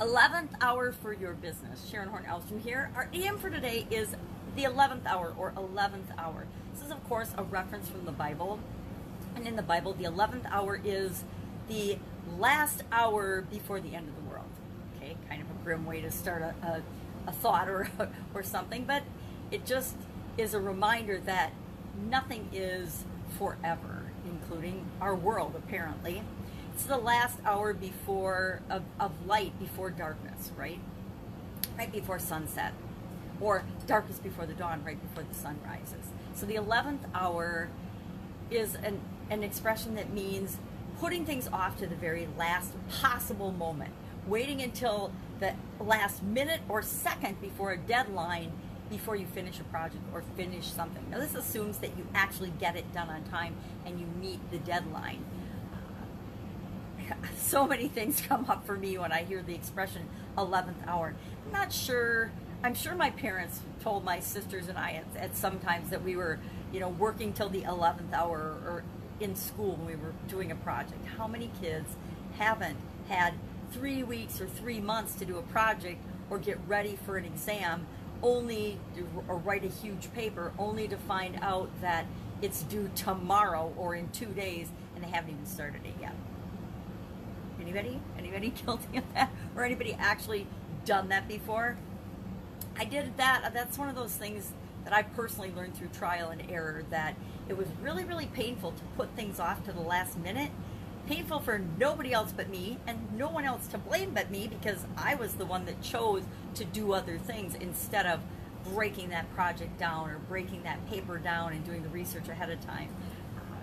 11th hour for your business. Sharon Horn Elstrom here. Our AM for today is the 11th hour or 11th hour. This is, of course, a reference from the Bible. And in the Bible, the 11th hour is the last hour before the end of the world. Okay, kind of a grim way to start a, a, a thought or, or something, but it just is a reminder that nothing is forever, including our world, apparently. It's the last hour before of, of light before darkness, right? Right before sunset, or darkness before the dawn, right before the sun rises. So the eleventh hour is an an expression that means putting things off to the very last possible moment, waiting until the last minute or second before a deadline before you finish a project or finish something. Now, this assumes that you actually get it done on time and you meet the deadline. so many things come up for me when I hear the expression 11th hour. I'm not sure. I'm sure my parents told my sisters and I at, at some times that we were, you know, working till the 11th hour or in school when we were doing a project. How many kids haven't had three weeks or three months to do a project or get ready for an exam only to, or write a huge paper only to find out that it's due tomorrow or in two days and they haven't even started it yet. Anybody? Anybody guilty of that? Or anybody actually done that before? I did that. Uh, that's one of those things that I personally learned through trial and error that it was really, really painful to put things off to the last minute. Painful for nobody else but me, and no one else to blame but me because I was the one that chose to do other things instead of breaking that project down or breaking that paper down and doing the research ahead of time.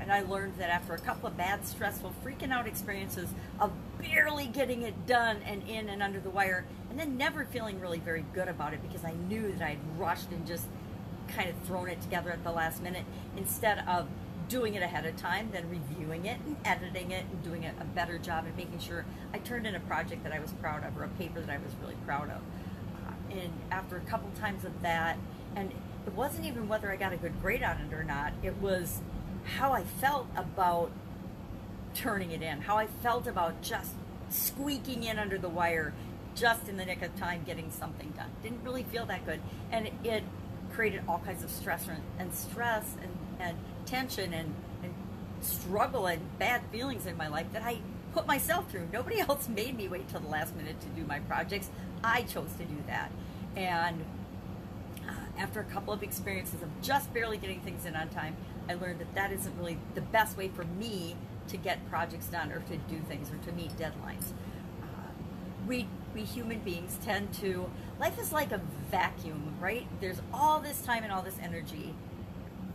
And I learned that after a couple of bad, stressful, freaking out experiences of barely getting it done and in and under the wire, and then never feeling really very good about it because I knew that I'd rushed and just kind of thrown it together at the last minute instead of doing it ahead of time, then reviewing it and editing it and doing a, better job and making sure I turned in a project that I was proud of or a paper that I was really proud of. Uh, and after a couple times of that, and it wasn't even whether I got a good grade on it or not, it was how I felt about turning it in, how I felt about just squeaking in under the wire just in the nick of time getting something done. Didn't really feel that good. And it created all kinds of stress and stress and, and tension and, and struggle and bad feelings in my life that I put myself through. Nobody else made me wait till the last minute to do my projects. I chose to do that. And after a couple of experiences of just barely getting things in on time, I learned that that isn't really the best way for me to get projects done or to do things or to meet deadlines. Uh, we we human beings tend to life is like a vacuum, right? There's all this time and all this energy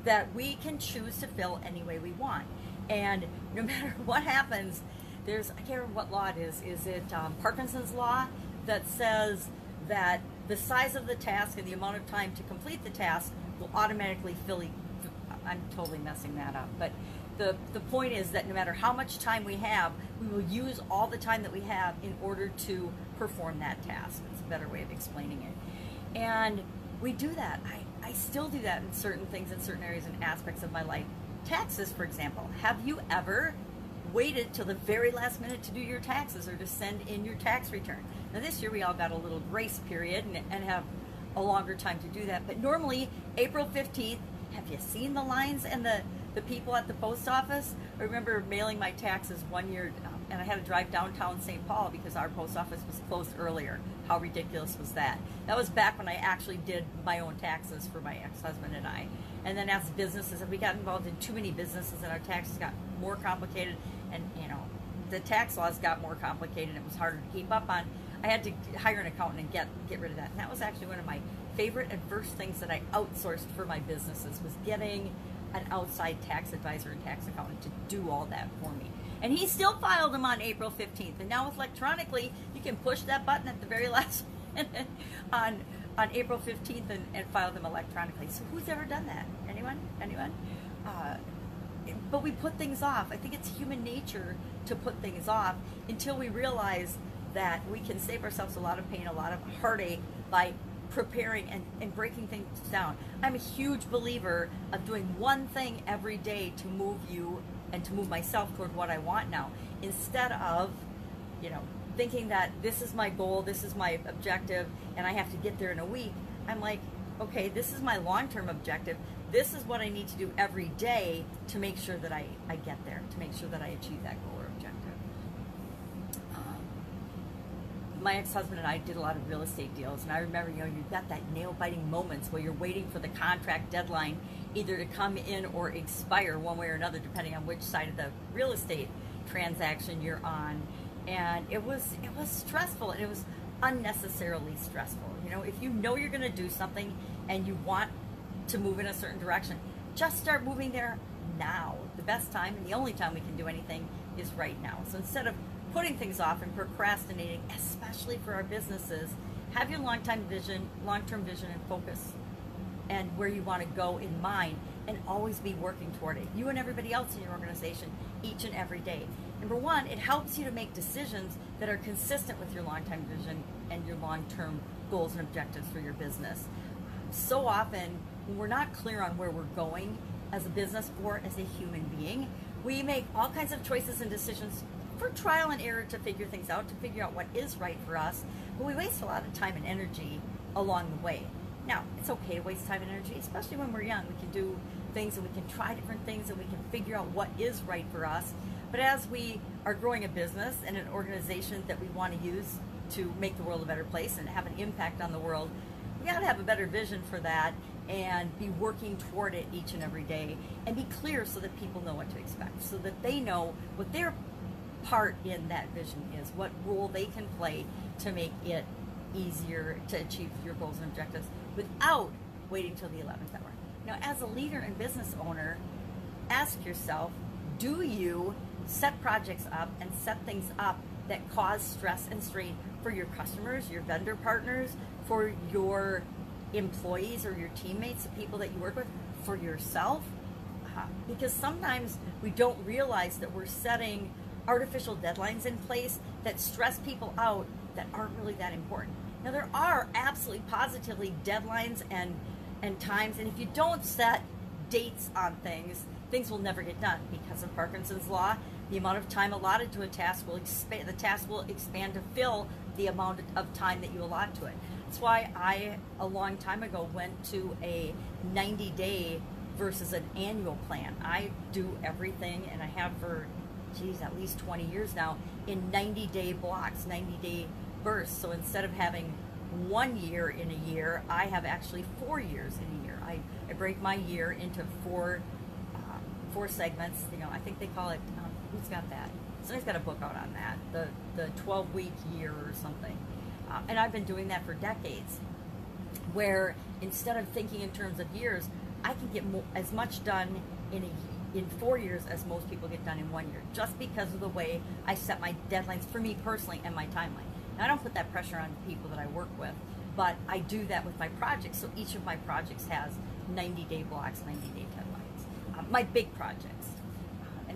that we can choose to fill any way we want. And no matter what happens, there's I can't remember what law it is. Is it um, Parkinson's law that says that the size of the task and the amount of time to complete the task will automatically fill I'm totally messing that up. But the, the point is that no matter how much time we have, we will use all the time that we have in order to perform that task. It's a better way of explaining it. And we do that. I, I still do that in certain things, in certain areas and aspects of my life. Taxes, for example. Have you ever waited till the very last minute to do your taxes or to send in your tax return? Now, this year we all got a little grace period and, and have a longer time to do that. But normally, April 15th have you seen the lines and the, the people at the post office? I remember mailing my taxes one year um, and I had to drive downtown St. Paul because our post office was closed earlier. How ridiculous was that? That was back when I actually did my own taxes for my ex-husband and I. And then as businesses, we got involved in too many businesses and our taxes got more complicated and, you know, the tax laws got more complicated it was harder to keep up on. I had to hire an accountant and get get rid of that. And that was actually one of my favorite and first things that I outsourced for my businesses was getting an outside tax advisor and tax accountant to do all that for me. And he still filed them on April 15th. And now electronically, you can push that button at the very last on on April 15th and, and file them electronically. So who's ever done that? Anyone? Anyone? Uh, but we put things off. I think it's human nature to put things off until we realize that we can save ourselves a lot of pain, a lot of heartache by preparing and, and breaking things down. I'm a huge believer of doing one thing every day to move you and to move myself toward what I want now instead of, you know, thinking that this is my goal, this is my objective, and I have to get there in a week, I'm like, okay, this is my long term objective. This is what I need to do every day to make sure that I, I get there, to make sure that I achieve that goal or objective. Um, my ex-husband and I did a lot of real estate deals, and I remember, you know, you've got that nail-biting moments where you're waiting for the contract deadline either to come in or expire one way or another, depending on which side of the real estate transaction you're on. And it was it was stressful, and it was unnecessarily stressful. You know, if you know you're going to do something and you want to move in a certain direction, just start moving there now. The best time and the only time we can do anything is right now. So instead of putting things off and procrastinating, especially for our businesses, have your long-term vision, long-term vision and focus and where you want to go in mind and always be working toward it. You and everybody else in your organization each and every day. Number one, it helps you to make decisions that are consistent with your long-term vision and your long-term goals and objectives for your business. So often, we're not clear on where we're going as a business or as a human being, we make all kinds of choices and decisions for trial and error to figure things out, to figure out what is right for us, but we waste a lot of time and energy along the way. Now, it's okay to waste time and energy, especially when we're young. We can do things and we can try different things and we can figure out what is right for us. But as we are growing a business and an organization that we want to use to make the world a better place and have an impact on the world, got to have a better vision for that and be working toward it each and every day and be clear so that people know what to expect, so that they know what their part in that vision is, what role they can play to make it easier to achieve your goals and objectives without waiting till the 11th hour. Now, as a leader and business owner, ask yourself do you set projects up and set things up that cause stress and strain for your customers, your vendor partners, for your employees or your teammates, the people that you work with, for yourself? Uh, because sometimes we don't realize that we're setting artificial deadlines in place that stress people out that aren't really that important. Now there are absolutely positively deadlines and and times and if you don't set dates on things, things will never get done because of Parkinson's law. The amount of time allotted to a task will expand the task will expand to fill the amount of time that you allot to it. That's why I a long time ago went to a 90 day versus an annual plan. I do everything and I have for geez, at least 20 years now in 90 day blocks, 90 day bursts. So instead of having one year in a year, I have actually four years in a year. I, I break my year into four uh, four segments. You know, I think they call it. Um, who's got that? Somebody's got a book out on that. The the 12 week year or something. Uh, and I've been doing that for decades. Where instead of thinking in terms of years, I can get as much done in a in four years as most people get done in one year, just because of the way I set my deadlines for me personally and my timeline. Now, I don't put that pressure on people that I work with, but I do that with my projects. So each of my projects has 90 day blocks, 90 day deadlines. Uh, my big projects.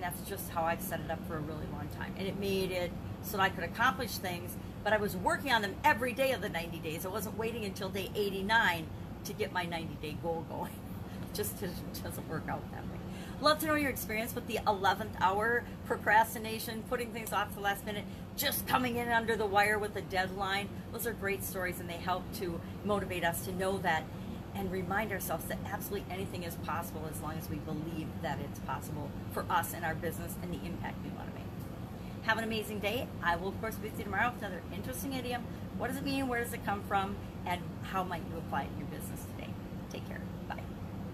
That's just how I've set it up for a really long time. And it made it so that I could accomplish things, but I was working on them every day of the 90 days. I wasn't waiting until day 89 to get my 90 day goal going. just doesn't work out that way. Love to know your experience with the 11th hour procrastination, putting things off to the last minute, just coming in under the wire with a deadline. Those are great stories and they help to motivate us to know that and remind ourselves that absolutely anything is possible as long as we believe that it's possible for us and our business and the impact we want to make. Have an amazing day. I will, of course, be with you tomorrow with another interesting idiom. What does it mean? Where does it come from? And how might you apply it in your business?